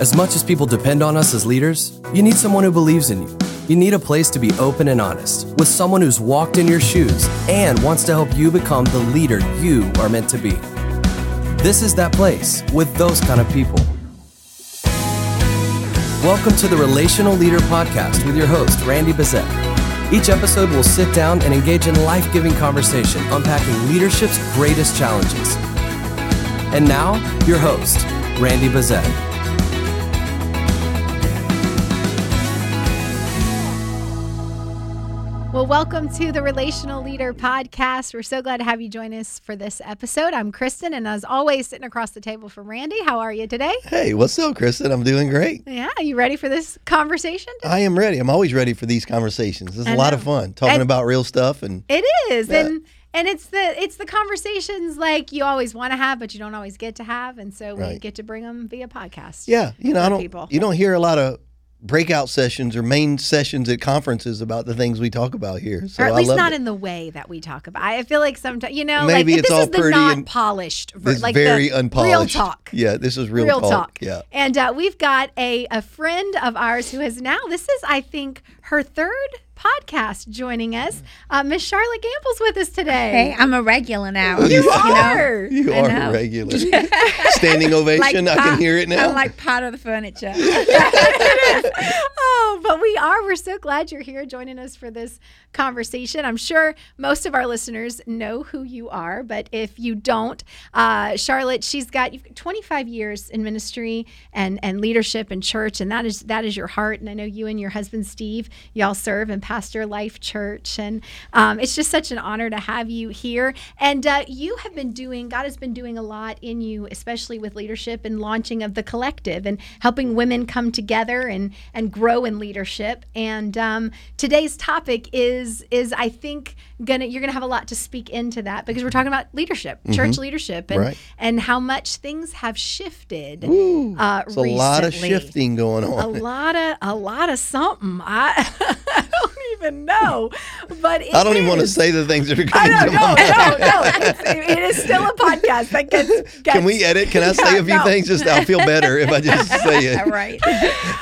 As much as people depend on us as leaders, you need someone who believes in you. You need a place to be open and honest with someone who's walked in your shoes and wants to help you become the leader you are meant to be. This is that place with those kind of people. Welcome to the Relational Leader Podcast with your host, Randy Bezet. Each episode will sit down and engage in life giving conversation unpacking leadership's greatest challenges. And now, your host, Randy Bezet. Welcome to the Relational Leader Podcast. We're so glad to have you join us for this episode. I'm Kristen, and as always, sitting across the table from Randy. How are you today? Hey, what's up, Kristen? I'm doing great. Yeah, you ready for this conversation? I am ready. I'm always ready for these conversations. It's a lot of fun talking And- about real stuff and It is, Yeah. and and it's the it's the conversations like you always want to have, but you don't always get to have, and so we Right. get to bring them via podcast. yeah, you know, I don't people. you don't hear a lot of breakout sessions or main sessions at conferences about the things we talk about here. So or at least not it. in the way that we talk about. I feel like sometimes you know, Maybe like it's this all is the not polished, it's like very unpolished. real talk. Yeah, this is real, talk. Yeah. And uh, we've got a, a friend of ours who has now, this is, I think, her third podcast joining us. Uh, Miss Charlotte Gambill's with us today. Hey, I'm a regular now. you You are. You I are know. regular. Standing ovation. I can part- hear it now. I'm like part of the furniture. oh, but we are. We're so glad you're here joining us for this conversation. I'm sure most of our listeners know who you are, but if you don't, uh, Charlotte, she's got 25 years in ministry and and leadership in church, and that is that is your heart. And I know you and your husband Steve, y'all serve in Pastor Life Church, and um, it's just such an honor to have you here. And uh, you have been doing, God has been doing a lot in you, especially with leadership and launching of the collective and helping women come together and and grow in leadership. And um, today's topic is is I think gonna you're gonna have a lot to speak into that because we're talking about leadership, church leadership, and Mm-hmm. Right. and how much things have shifted. Ooh, uh, a lot of shifting going on. A lot of a lot of something. I, I don't even know, but I don't even want to say the things that are I going know, to no, my mind. no, no. It's, it is still a podcast that gets. gets Can we edit? Can I say a few No. things? Just I'll feel better if I just say it. right.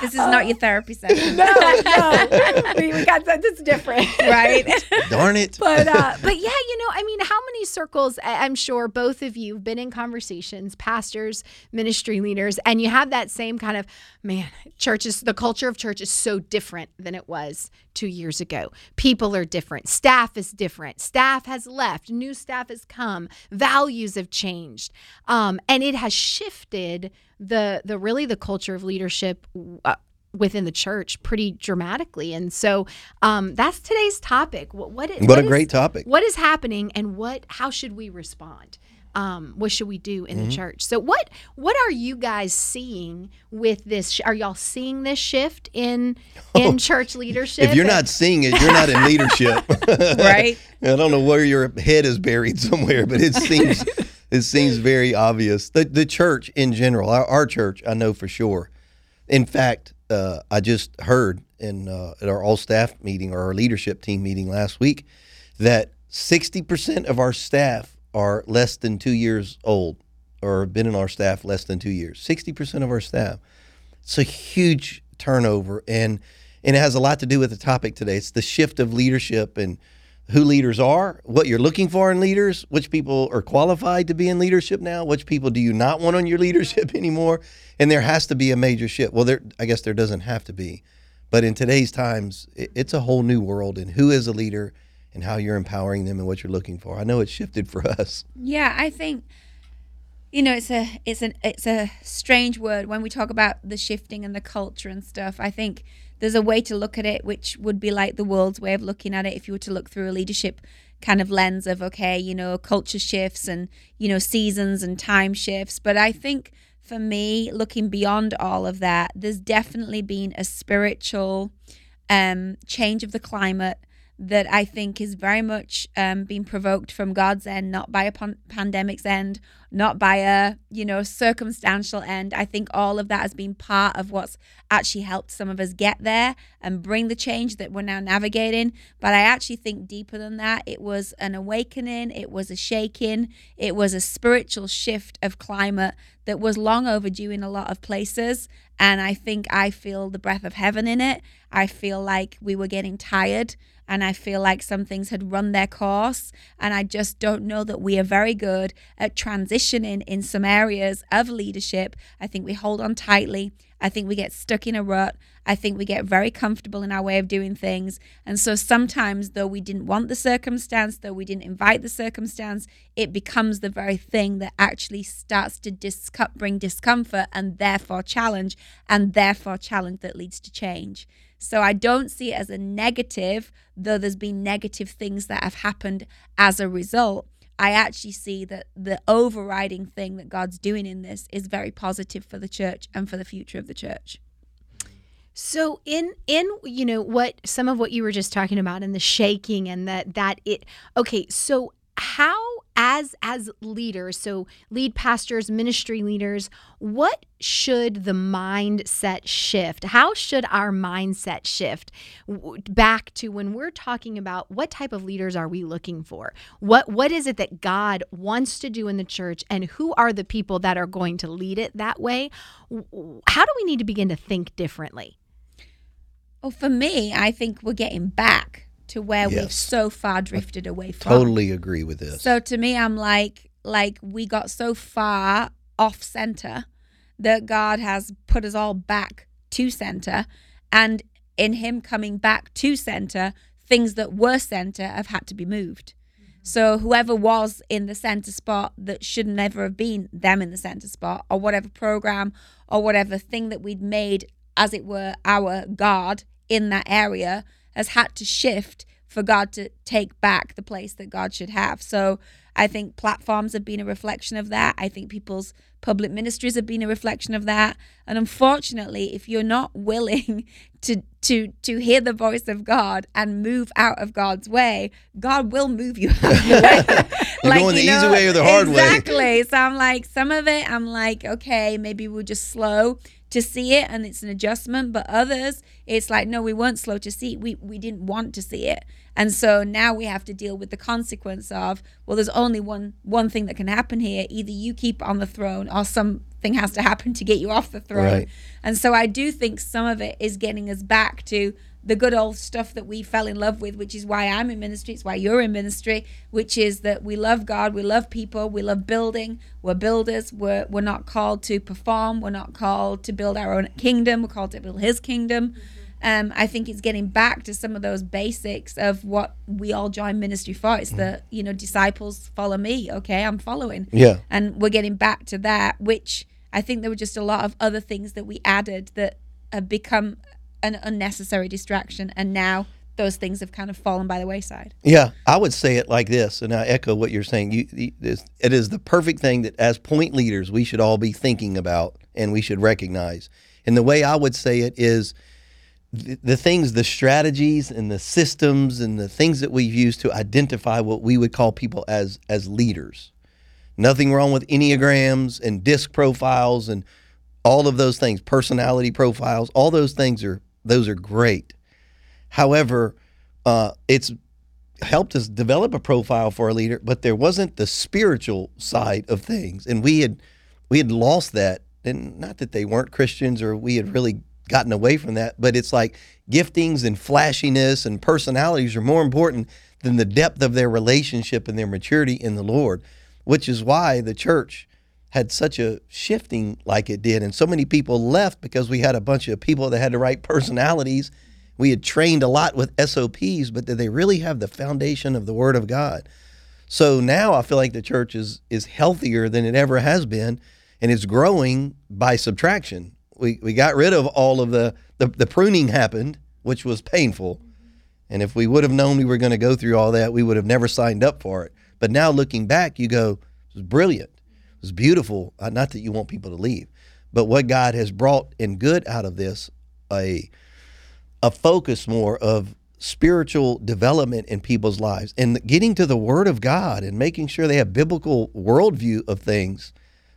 This is not your therapy session. No, no, we, we got that. It's different, Right. Darn it. But uh, but yeah, you know, I mean, how many circles? I- I'm sure both of you have been in conversations, pastors, ministry leaders, and you have that same kind of man. Churches, the culture of church is so different than it was two years ago. People are different. Staff is different. Staff has left. New staff has come. Values have changed, um, and it has shifted the the really the culture of leadership. Uh, within the church pretty dramatically and so um, that's today's topic what what, What what a is- great topic. what is happening and what how should we respond um, what should we do in Mm-hmm. the church so what what are you guys seeing with this are y'all seeing this shift in in church leadership Oh, If you're And- not seeing it, you're not in leadership. Right. I don't know where your head is buried somewhere, but it seems it seems very obvious. The the church in general, our, our church, I know for sure. In fact, uh, I just heard in uh, at our all staff meeting or our leadership team meeting last week that sixty percent of our staff are less than two years old or been in our staff less than two years. Sixty percent of our staff. It's a huge turnover, and and it has a lot to do with the topic today. It's the shift of leadership and who leaders are, what you're looking for in leaders, which people are qualified to be in leadership now, which people do you not want on your leadership anymore, and there has to be a major shift. Well, there, I guess there doesn't have to be, but in today's times, it's a whole new world, and who is a leader, and how you're empowering them, and what you're looking for. I know it's shifted for us. Yeah, I think you know it's a it's an it's a strange word when we talk about the shifting and the culture and stuff. I think there's a way to look at it which would be like the world's way of looking at it if you were to look through a leadership kind of lens of okay, you know, culture shifts and you know seasons and time shifts, but I think for me looking beyond all of that, there's definitely been a spiritual um change of the climate that I think is very much um, being provoked from God's end, not by a pan- pandemic's end, not by a, you know, circumstantial end. I think all of that has been part of what's actually helped some of us get there and bring the change that we're now navigating. But I actually think deeper than that, it was an awakening, it was a shaking, it was a spiritual shift of climate that was long overdue in a lot of places. And I think I feel the breath of heaven in it. I feel like we were getting tired and I feel like some things had run their course. And I just don't know that we are very good at transitioning in some areas of leadership. I think we hold on tightly. I think we get stuck in a rut. I think we get very comfortable in our way of doing things. And so sometimes, though we didn't want the circumstance, though we didn't invite the circumstance, it becomes the very thing that actually starts to bring discomfort and therefore challenge, and therefore challenge that leads to change. So I don't see it as a negative, though there's been negative things that have happened as a result. I actually see that the overriding thing that God's doing in this is very positive for the church and for the future of the church. So in in you know what some of what you were just talking about and the shaking and that that it okay so how as as leaders so lead pastors ministry leaders what should the mindset shift? How should our mindset shift back to when we're talking about what type of leaders are we looking for? What what is it that god wants to do in the church and who are the people that are going to lead it that way? How do we need to begin to think differently? Well for me i think we're getting back to where yes. we've so far drifted away from. Totally agree with this. So to me, I'm like, like we got so far off center that God has put us all back to center, and in Him coming back to center, things that were center have had to be moved. Mm-hmm. So whoever was in the center spot that should never have been them in the center spot, or whatever program or whatever thing that we'd made, as it were, our God in that area has had to shift for God to take back the place that God should have. So I think platforms have been a reflection of that. I think people's public ministries have been a reflection of that. And unfortunately, if you're not willing to to to hear the voice of God and move out of God's way, God will move you out of the way. You're like, going the know, easy way or the hard exactly. way. Exactly. So I'm like, some of it, I'm like, okay, maybe we'll just slow to see it and it's an adjustment but others it's like no we weren't slow to see we we didn't want to see it. And so now we have to deal with the consequence of well there's only one one thing that can happen here. Either you keep on the throne or something has to happen to get you off the throne. Right. and so i do think some of it is getting us back to the good old stuff that we fell in love with, which is why I'm in ministry, it's why you're in ministry, which is that we love God, we love people, we love building, we're builders, we're, we're not called to perform, we're not called to build our own kingdom, we're called to build His kingdom. Um, I think it's getting back to some of those basics of what we all join ministry for. It's the, you know, disciples follow me. Okay, I'm following. Yeah. And we're getting back to that, which I think there were just a lot of other things that we added that have become an unnecessary distraction and now those things have kind of fallen by the wayside. Yeah, I would say it like this, and I echo what you're saying. You, it is the perfect thing that, as point leaders, we should all be thinking about and we should recognize. And the way I would say it is the, the things, the strategies, and the systems, and the things that we've used to identify what we would call people as as leaders. Nothing wrong with enneagrams and disc profiles and all of those things, personality profiles, all those things are those are great. However, uh, it's helped us develop a profile for a leader, but there wasn't the spiritual side of things, and we had we had lost that. And not that they weren't Christians or we had really gotten away from that, but it's like giftings and flashiness and personalities are more important than the depth of their relationship and their maturity in the Lord, which is why the church had such a shifting like it did. And so many people left because we had a bunch of people that had the right personalities. We had trained a lot with SOPs, but did they really have the foundation of the Word of God? So now I feel like the church is is healthier than it ever has been, and it's growing by subtraction. We we got rid of all of the the, the pruning happened, which was painful. And if we would have known we were going to go through all that, we would have never signed up for it. But now looking back, you go, it was brilliant it's beautiful. Uh, not that you want people to leave, but what God has brought in good out of this, a a focus more of spiritual development in people's lives and getting to the Word of God and making sure they have biblical worldview of things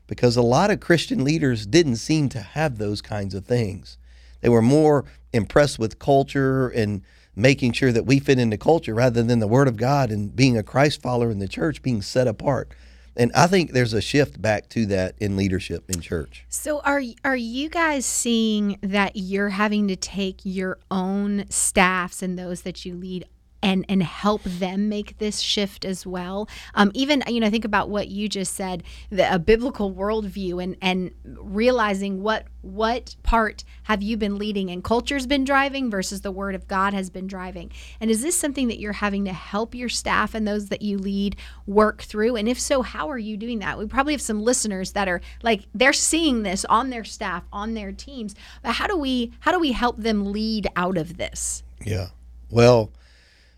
because a lot of Christian leaders didn't seem to have those kinds of things. They were more impressed with culture and making sure that we fit into culture rather than the Word of God and being a Christ follower in the church, being set apart. And I think there's a shift back to that in leadership in church. So are are you guys seeing that you're having to take your own staffs and those that you lead and and help them make this shift as well. Um, even you know, think about what you just said, the, a biblical worldview, and and realizing what what part have you been leading and culture's been driving versus the word of God has been driving. And is this something that you're having to help your staff and those that you lead work through? And if so, how are you doing that? We probably have some listeners that are like they're seeing this on their staff, on their teams. But how do we how do we help them lead out of this? Yeah. Well,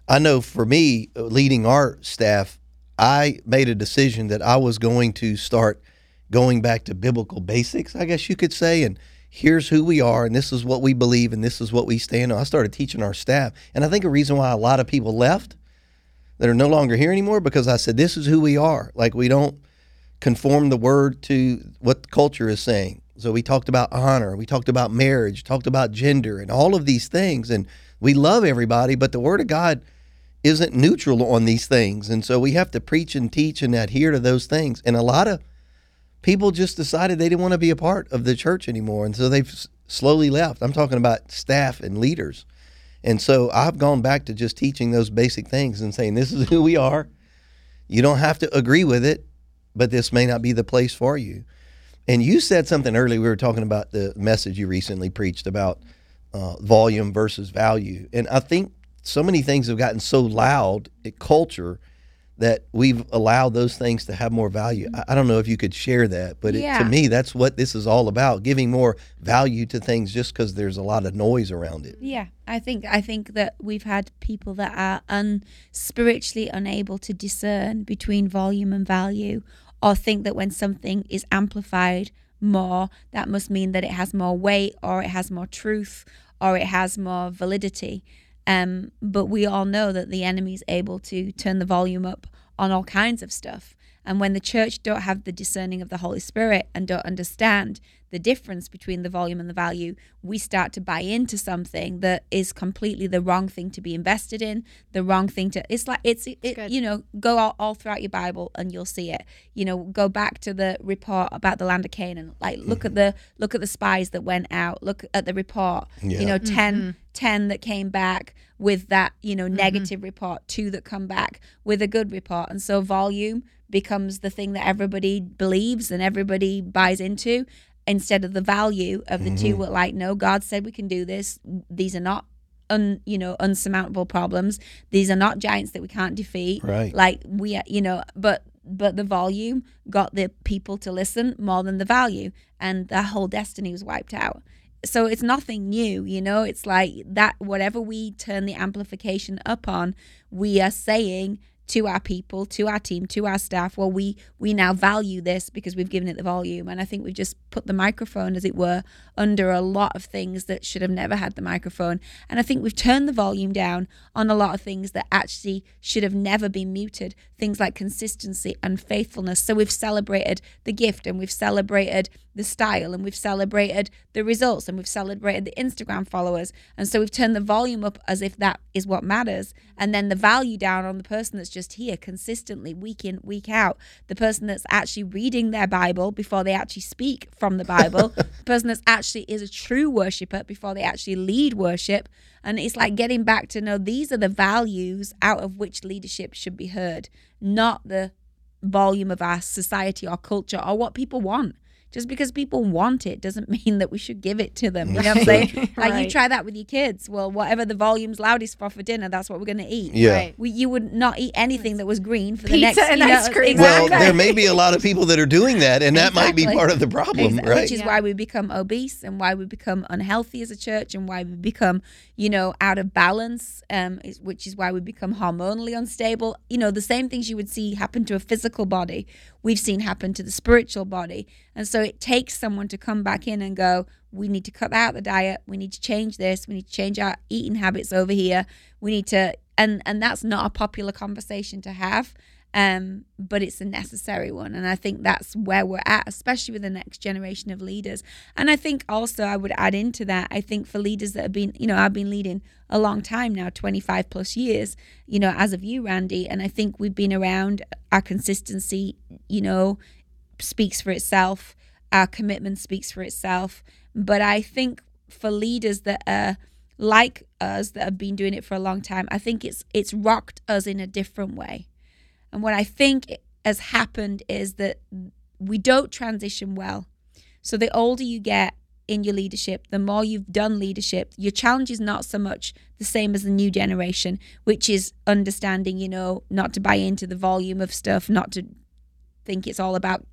I know for me, uh, leading our staff, I made a decision that I was going to start going back to biblical basics, I guess you could say, and here's who we are, and this is what we believe, and this is what we stand on. I started teaching our staff, and I think a reason why a lot of people left that are no longer here anymore because I said this is who we are. Like we don't conform the word to what the culture is saying. So we talked about honor, we talked about marriage, talked about gender, and all of these things, and we love everybody, but the word of God isn't neutral on these things. And so we have to preach and teach and adhere to those things. And a lot of people just decided they didn't want to be a part of the church anymore. And so they've slowly left. I'm talking about staff and leaders. And so I've gone back to just teaching those basic things and saying, this is who we are. You don't have to agree with it, but this may not be the place for you. And you said something earlier. We were talking about the message you recently preached about uh, volume versus value. And I think so many things have gotten so loud at culture that we've allowed those things to have more value. I, I don't know if you could share that, but Yeah. it, to me, that's what this is all about: giving more value to things just because there's a lot of noise around it. Yeah, I think I think that we've had people that are un spiritually unable to discern between volume and value, or think that when something is amplified more, that must mean that it has more weight, or it has more truth, or it has more validity. Um, but we all know that the enemy is able to turn the volume up on all kinds of stuff. And when the church don't have the discerning of the Holy Spirit and don't understand the difference between the volume and the value, we start to buy into something that is completely the wrong thing to be invested in, the wrong thing to. It's like it's it, good. you know go all, all throughout your Bible and you'll see it. You know, go back to the report about the land of Canaan. Like look at mm-hmm. the look at the spies that went out. Look at the report. Yeah. You know, mm-hmm. 10, 10 that came back with that you know mm-hmm. negative report, two that come back with a good report, and so volume becomes the thing that everybody believes and everybody buys into instead of the value of the two mm-hmm. what like no god said we can do this. These are not un you know unsurmountable problems. These are not giants that we can't defeat. Right. like we are you know but but the volume got the people to listen more than the value and the whole destiny was wiped out. So it's nothing new you know? It's like that whatever we turn the amplification up on we are saying to our people to our team to our staff well we we now value this because we've given it the volume. And i think we've just put the microphone as it were under a lot of things that should have never had the microphone. And i think we've turned the volume down on a lot of things that actually should have never been muted. Things like consistency and faithfulness. So we've celebrated the gift and we've celebrated the style and we've celebrated the results and we've celebrated the Instagram followers. And so we've turned the volume up as if that is what matters. And then the value down on the person that's just here consistently, week in, week out. The person that's actually reading their Bible before they actually speak from the Bible. the person that's actually is a true worshiper before they actually lead worship. And it's like getting back to know these are the values out of which leadership should be heard, not the volume of our society or culture or what people want. Just because people want it doesn't mean that we should give it to them. You know what I'm saying? Like you try that with your kids. Well, whatever the volume's loudest for for dinner, that's what we're going to eat. Yeah. Right. We, you would not eat anything that was green for the next. Pizza and you know, ice cream. Well, Exactly. there may be a lot of people that are doing that, and that might be part of the problem, Exa- right? Which is Yeah. why we become obese and why we become unhealthy as a church and why we become, you know, out of balance, um, which is why we become hormonally unstable. You know, the same things you would see happen to a physical body. we've seen happen to the spiritual body. And so it takes someone to come back in and go, we need to cut out the diet, we need to change this, we need to change our eating habits over here. We need to and and that's not a popular conversation to have um, but it's a necessary one. And I think that's where we're at, especially with the next generation of leaders. And I think also I would add into that, I think for leaders that have been, you know, I've been leading a long time now, 25 plus years, you know, as of you, Randy. And I think we've been around, our consistency, you know, speaks for itself, our commitment speaks for itself. But I think for leaders that are, like us that have been doing it for a long time, I think it's it's rocked us in a different way and what I think has happened is that we don't transition well. So the older you get in your leadership, the more you've done leadership, your challenge is not so much the same as the new generation, which is understanding, you know, not to buy into the volume of stuff, not to think it's all about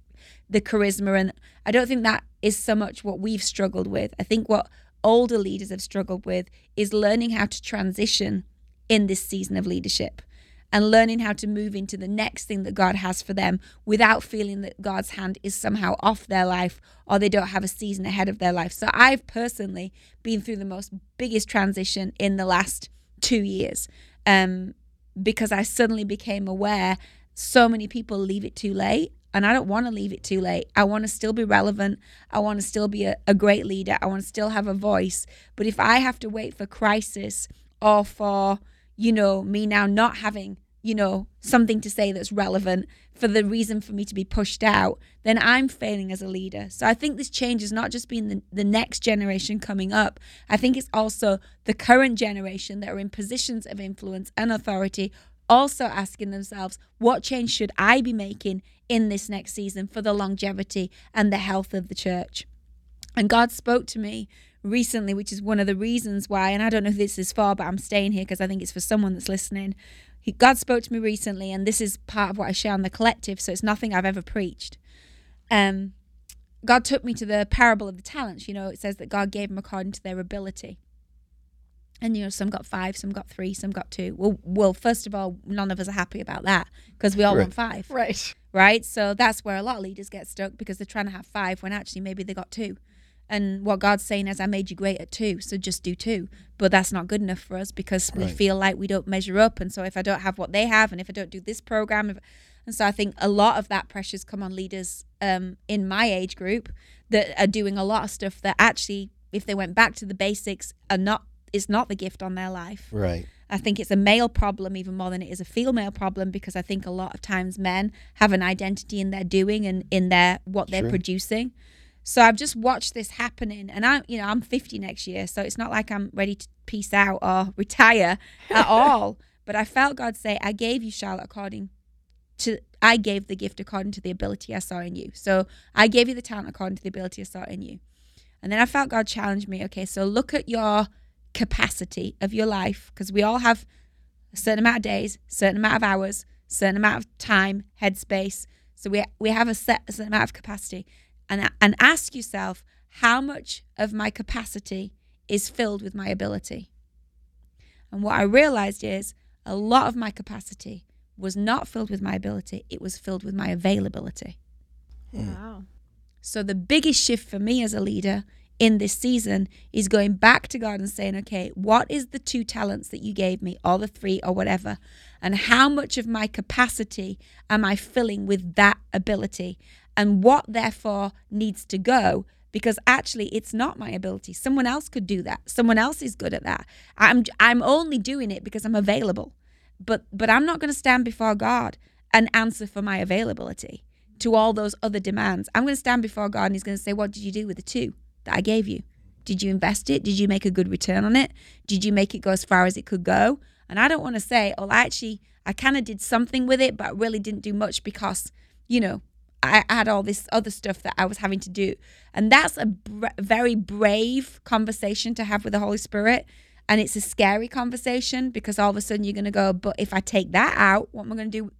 the charisma. And I don't think that is so much what we've struggled with. I think what older leaders have struggled with is learning how to transition in this season of leadership and learning how to move into the next thing that God has for them without feeling that God's hand is somehow off their life or they don't have a season ahead of their life. So I've personally been through the most biggest transition in the last two years um, because I suddenly became aware so many people leave it too late. And I don't want to leave it too late. I want to still be relevant. I want to still be a, a great leader. I want to still have a voice. But if I have to wait for crisis or for you know, me now not having, you know, something to say that's relevant for the reason for me to be pushed out, then I'm failing as a leader. So I think this change has not just been the, the next generation coming up, I think it's also the current generation that are in positions of influence and authority also asking themselves, what change should I be making in this next season for the longevity and the health of the church? And God spoke to me recently, which is one of the reasons why, and I don't know if this is far, but I'm staying here because I think it's for someone that's listening. God spoke to me recently, and this is part of what I share on the collective, so it's nothing I've ever preached. Um, God took me to the parable of the talents. You know, it says that God gave them according to their ability. And you know, some got five, some got three, some got two. Well, well, first of all, none of us are happy about that because we all Right. want five, Right. right? So that's where a lot of leaders get stuck because they're trying to have five when actually maybe they got two. And what God's saying is, I made you great at two, so just do two. But that's not good enough for us because we Right. feel like we don't measure up. And so if I don't have what they have, and if I don't do this program, if, and so I think a lot of that pressures come on leaders um, in my age group that are doing a lot of stuff that actually, if they went back to the basics, are not is not the gift on their life. Right. I think it's a male problem even more than it is a female problem because I think a lot of times men have an identity in their doing and in their what they're producing. So I've just watched this happening and I'm you know I'm 50 next year so it's not like I'm ready to peace out or retire at all but I felt God say I gave you Charlotte according to I gave the gift according to the ability I saw in you. So I gave you the talent according to the ability I saw in you. And then I felt God challenge me, okay, so look at your capacity of your life because we all have a certain amount of days, certain amount of hours, certain amount of time, headspace. So we we have a set a certain amount of capacity, and and ask yourself how much of my capacity is filled with my ability. And what I realized is a lot of my capacity was not filled with my ability; it was filled with my availability. Hmm. Wow. So the biggest shift for me as a leader in this season is going back to God and saying, okay, what is the two talents that you gave me, or the three, or whatever? And how much of my capacity am I filling with that ability? And what therefore needs to go? Because actually it's not my ability. Someone else could do that. Someone else is good at that. I'm I'm only doing it because I'm available. But but I'm not going to stand before God and answer for my availability to all those other demands. I'm going to stand before God and He's going to say, What did you do with the two that I gave you? Did you invest it? Did you make a good return on it? Did you make it go as far as it could go? And I don't want to say, Oh, I actually, I kind of did something with it, but I really didn't do much because, you know, I had all this other stuff that I was having to do. And that's a br- very brave conversation to have with the Holy Spirit. And it's a scary conversation because all of a sudden you're going to go, But if I take that out, what am I going to do?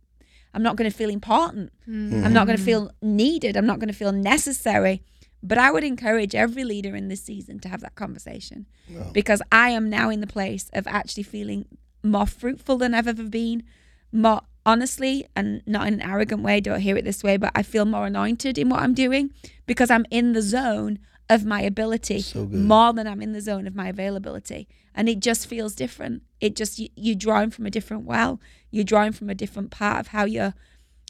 I'm not going to feel important. Hmm. I'm not going to feel needed. I'm not going to feel necessary. But I would encourage every leader in this season to have that conversation because I am now in the place of actually feeling more fruitful than I've ever been, more honestly, and not in an arrogant way, don't hear it this way, but I feel more anointed in what I'm doing because I'm in the zone of my ability So more than I'm in the zone of my availability. And it just feels different. It just, you, you're drawing from a different well. You're drawing from a different part of how you're.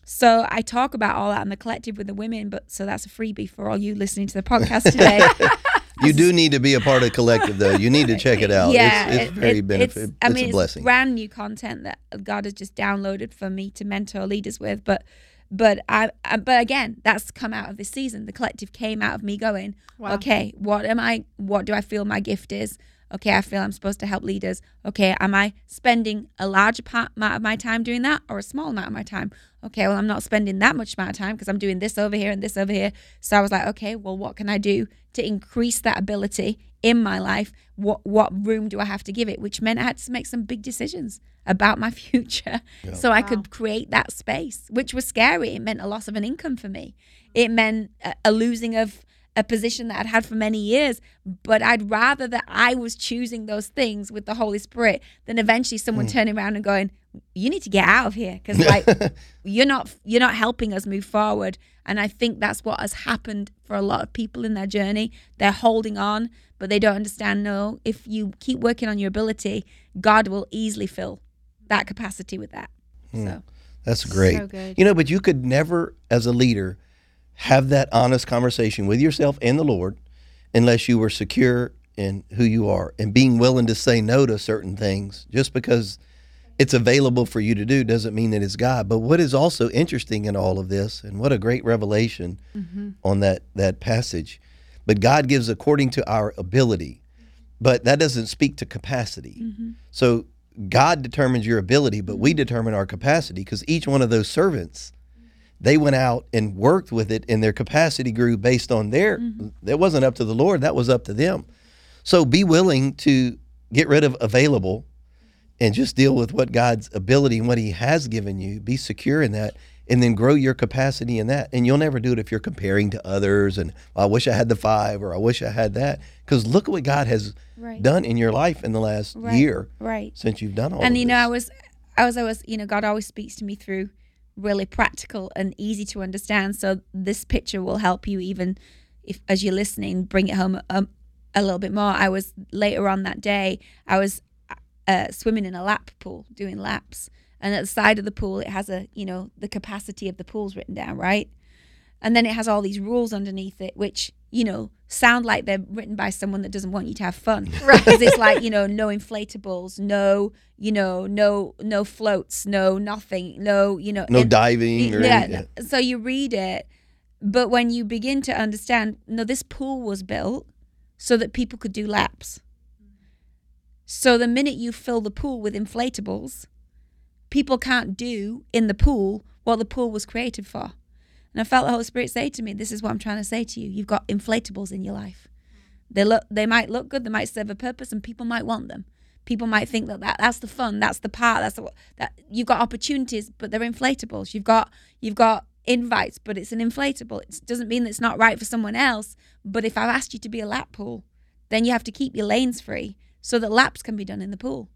So I talk about all that in the collective with the women, but so that's a freebie for all you listening to the podcast today. You do need to be a part of the collective, though. You need to check it out. Yeah, it's, it's it- very it- benefit. It's, I it's mean, a blessing. it's brand new content that God has just downloaded for me to mentor leaders with. But, but I, I, but again, that's come out of this season. The collective came out of me going, Wow. okay, what am I? What do I feel my gift is? Okay, I feel I'm supposed to help leaders. Okay, am I spending a large part, amount of my time doing that, or a small amount of my time? Okay, well, I'm not spending that much amount of time because I'm doing this over here and this over here. So I was like, okay, well, what can I do to increase that ability in my life? What what room do I have to give it? Which meant I had to make some big decisions about my future, so I could create that space, which was scary. It meant a loss of an income for me. Mm. It meant a, a losing of a position that I'd had for many years. But I'd rather that I was choosing those things with the Holy Spirit than eventually someone hmm. turning around and going, "You need to get out of here," because like you're not you're not helping us move forward. And I think that's what has happened for a lot of people in their journey. They're holding on, but they don't understand. No, if you keep working on your ability, God will easily fill that capacity with that. Hmm. So That's great. So good. You know, but you could never, as a leader, have that honest conversation with yourself and the Lord unless you were secure in who you are and being willing to say no to certain things just because it's available for you to do doesn't mean that it's God. But what is also interesting in all of this, and what a great revelation mm-hmm. on that that passage, but God gives according to our ability, but that doesn't speak to capacity. Mm-hmm. So God determines your ability, but we mm-hmm. determine our capacity because each one of those servants, they went out and worked with it, and their capacity grew based on their. Mm-hmm. That wasn't up to the Lord; that was up to them. So be willing to get rid of available and just deal with what God's ability and what He has given you. Be secure in that, and then grow your capacity in that. And you'll never do it if you're comparing to others. And I wish I had the five, or I wish I had that. Because look at what God has Right. done in your life in the last Right. year right. since you've done all. and you know i was i was i was you know god always speaks to me through really practical and easy to understand. So this picture will help you even if as you're listening bring it home um, a little bit more. I was later on that day i was uh, swimming in a lap pool doing laps. And at the side of the pool it has a you know the capacity of the pool's written down right? And then it has all these rules underneath it which you know sound like they're written by someone that doesn't want you to have fun Right. because it's like you know no inflatables no you know no no floats no nothing no you know no and- diving or yeah, anything. so you read it but when you begin to understand no this pool was built so that people could do laps so the minute you fill the pool with inflatables people can't do in the pool what the pool was created for and i felt the holy spirit say to me this is what i'm trying to say to you. You've got inflatables in your life. They look they might look good they might serve a purpose and people might want them. People might think that, that that's the fun that's the part that's the, that you've got opportunities but they're inflatables. You've got you've got invites but it's an inflatable. It doesn't mean that it's not right for someone else but if i've asked you to be a lap pool then you have to keep your lanes free so that laps can be done in the pool.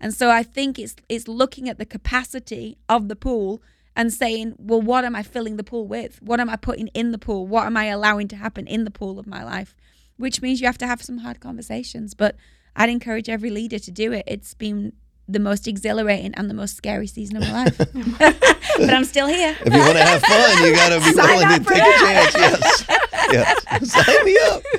And so i think it's it's looking at the capacity of the pool and saying well what am i filling the pool with what am i putting in the pool what am i allowing to happen in the pool of my life which means you have to have some hard conversations. But I'd encourage every leader to do it. It's been the most exhilarating and the most scary season of my life. but I'm still here. If you want to have fun, you got to be Sign willing to take a chance. Yes. Yes. Sign me up.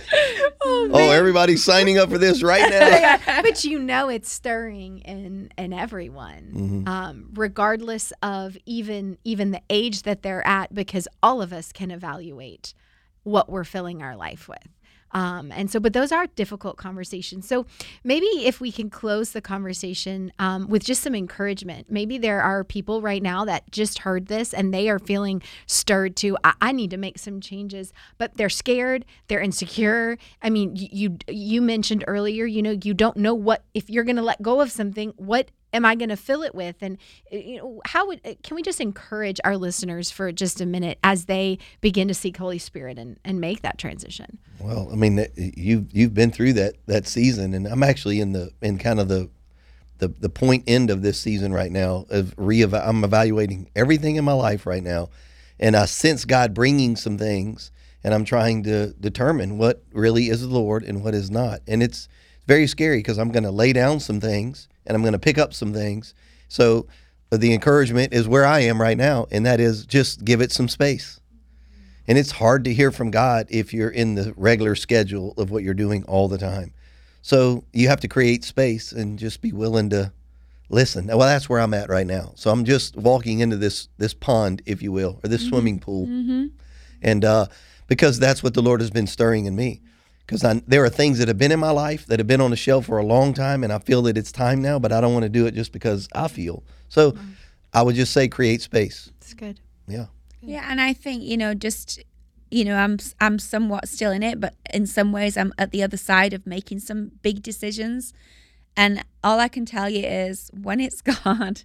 Oh, everybody's signing up for this right now. but you know it's stirring in in everyone um, regardless of even even the age that they're at because all of us can evaluate what we're filling our life with um, and so but those are difficult conversations. So maybe if we can close the conversation um, with just some encouragement maybe there are people right now that just heard this and they are feeling stirred to I, I need to make some changes but they're scared they're insecure. I mean you you, you mentioned earlier you know you don't know what if you're going to let go of something what am I going to fill it with? And uh, you know, how would uh, can we just encourage our listeners for just a minute as they begin to seek Holy Spirit and, and make that transition? Well, I mean, you've you've been through that that season, and I'm actually in the in kind of the the the point end of this season right now of re I'm evaluating everything in my life right now, and I sense God bringing some things, and I'm trying to determine what really is the Lord and what is not, and it's very scary because I'm going to lay down some things and I'm going to pick up some things. So the encouragement is where I am right now, and that is just give it some space. And it's hard to hear from God if you're in the regular schedule of what you're doing all the time. So you have to create space and just be willing to listen. Well, that's where I'm at right now. So I'm just walking into this this pond, if you will, or this mm-hmm. swimming pool, mm-hmm. and uh, because that's what the Lord has been stirring in me. Because there are things that have been in my life that have been on the shelf for a long time, and I feel that it's time now, but I don't want to do it just because I feel. So mm-hmm. I would just say create space. It's good. Yeah. Yeah, and I think you know just you know i'm i'm somewhat still in it but in some ways i'm at the other side of making some big decisions and all i can tell you is when it's god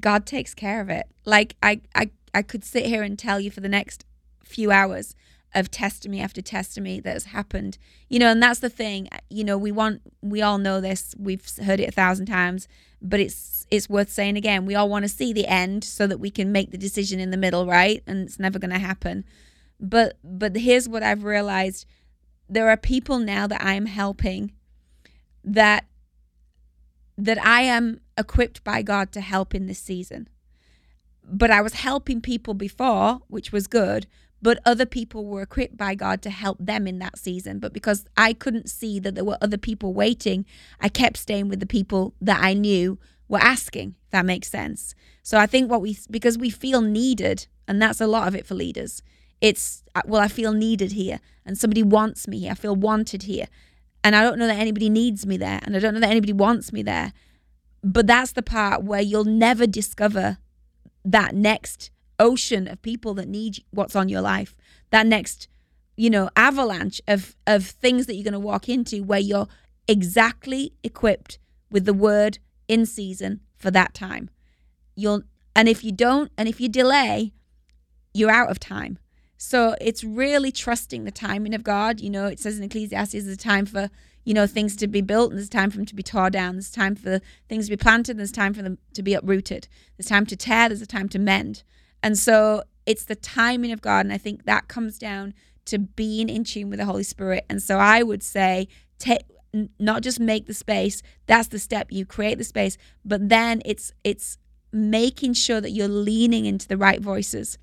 god takes care of it like i i, I could sit here and tell you for the next few hours of testimony after testimony that has happened you know and that's the thing uh, you know we want we all know this we've heard it a thousand times but it's it's worth saying again we all want to see the end so that we can make the decision in the middle right and it's never going to happen but but here's what I've realized. There are people now that I'm helping that that I am equipped by God to help in this season. But I was helping people before, which was good, but other people were equipped by God to help them in that season. But because I couldn't see that there were other people waiting, I kept staying with the people that I knew were asking, if that makes sense. So I think what we, because we feel needed, and that's a lot of it for leaders, it's, uh, well, I feel needed here and somebody wants me here. I feel wanted here. And I don't know that anybody needs me there and I don't know that anybody wants me there. But that's the part where you'll never discover that next ocean of people that need what's on your life. That next, you know, avalanche of of things that you're going to walk into where you're exactly equipped with the word in season for that time. You'll and if you don't and if you delay, you're out of time. So it's really trusting the timing of God. You know, it says in Ecclesiastes, there's a time for, you know, things to be built and there's a time for them to be tore down. There's time for things to be planted and there's time for them to be uprooted. There's time to tear, there's a time to mend. And so it's the timing of God. And I think that comes down to being in tune with the Holy Spirit. And so I would say, take, not just make the space that's the step you create the space but then it's it's making sure that you're leaning into the right voices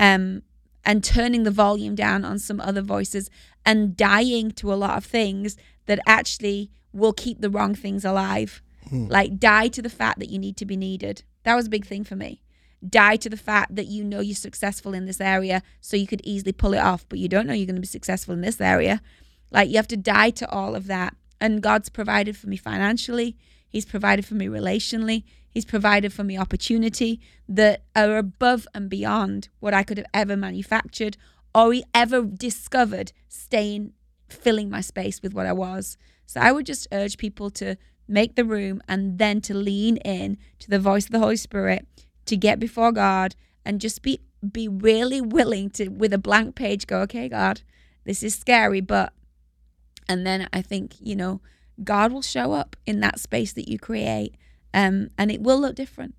um and turning the volume down on some other voices and dying to a lot of things that actually will keep the wrong things alive. Hmm. Like die to the fact that you need to be needed. That was a big thing for me. Die to the fact that you know you're successful in this area, so you could easily pull it off, but you don't know you're going to be successful in this area. Like you have to die to all of that. And God's provided for me financially, He's provided for me relationally, He's provided for me opportunity that are above and beyond what I could have ever manufactured or ever discovered staying, filling my space with what I was. So I would just urge people to make the room and then to lean in to the voice of the Holy Spirit, to get before God and just be be really willing to with a blank page go, okay, God, this is scary, but and then I think, you know, God will show up in that space that you create um, and it will look different.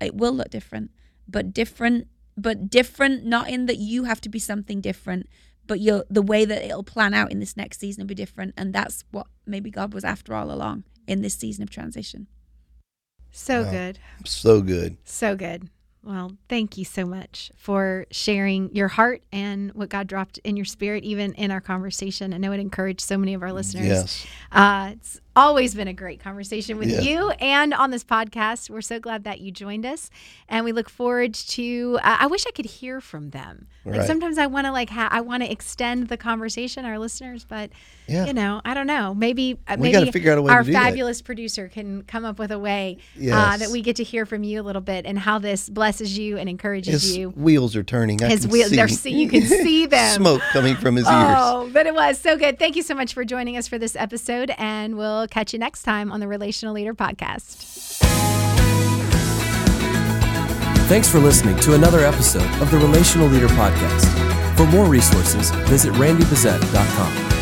It will look different, but different, but different. Not in that you have to be something different, but you the way that it'll plan out in this next season will be different, and that's what maybe God was after all along in this season of transition. So wow. good. So good. So good. Well, thank you so much for sharing your heart and what God dropped in your spirit, even in our conversation. I know it encouraged so many of our listeners. Yes. Uh, it's always been a great conversation with yeah. you and on this podcast. We're so glad that you joined us, and we look forward to. Uh, I wish I could hear from them. Like right. sometimes I want to like ha- I want to extend the conversation, our listeners, but yeah. you know I don't know. Maybe uh, maybe figure out a way our fabulous that. producer can come up with a way uh, that we get to hear from you a little bit and how this blesses you and encourages his you. Wheels are turning. I his wheels. See, you can see them. Smoke coming from his ears. Oh, but it was so good. Thank you so much for joining us for this episode, and we'll catch you next time on the Relational Leader Podcast. Thanks for listening to another episode of the Relational Leader Podcast. For more resources, visit randybezet.com.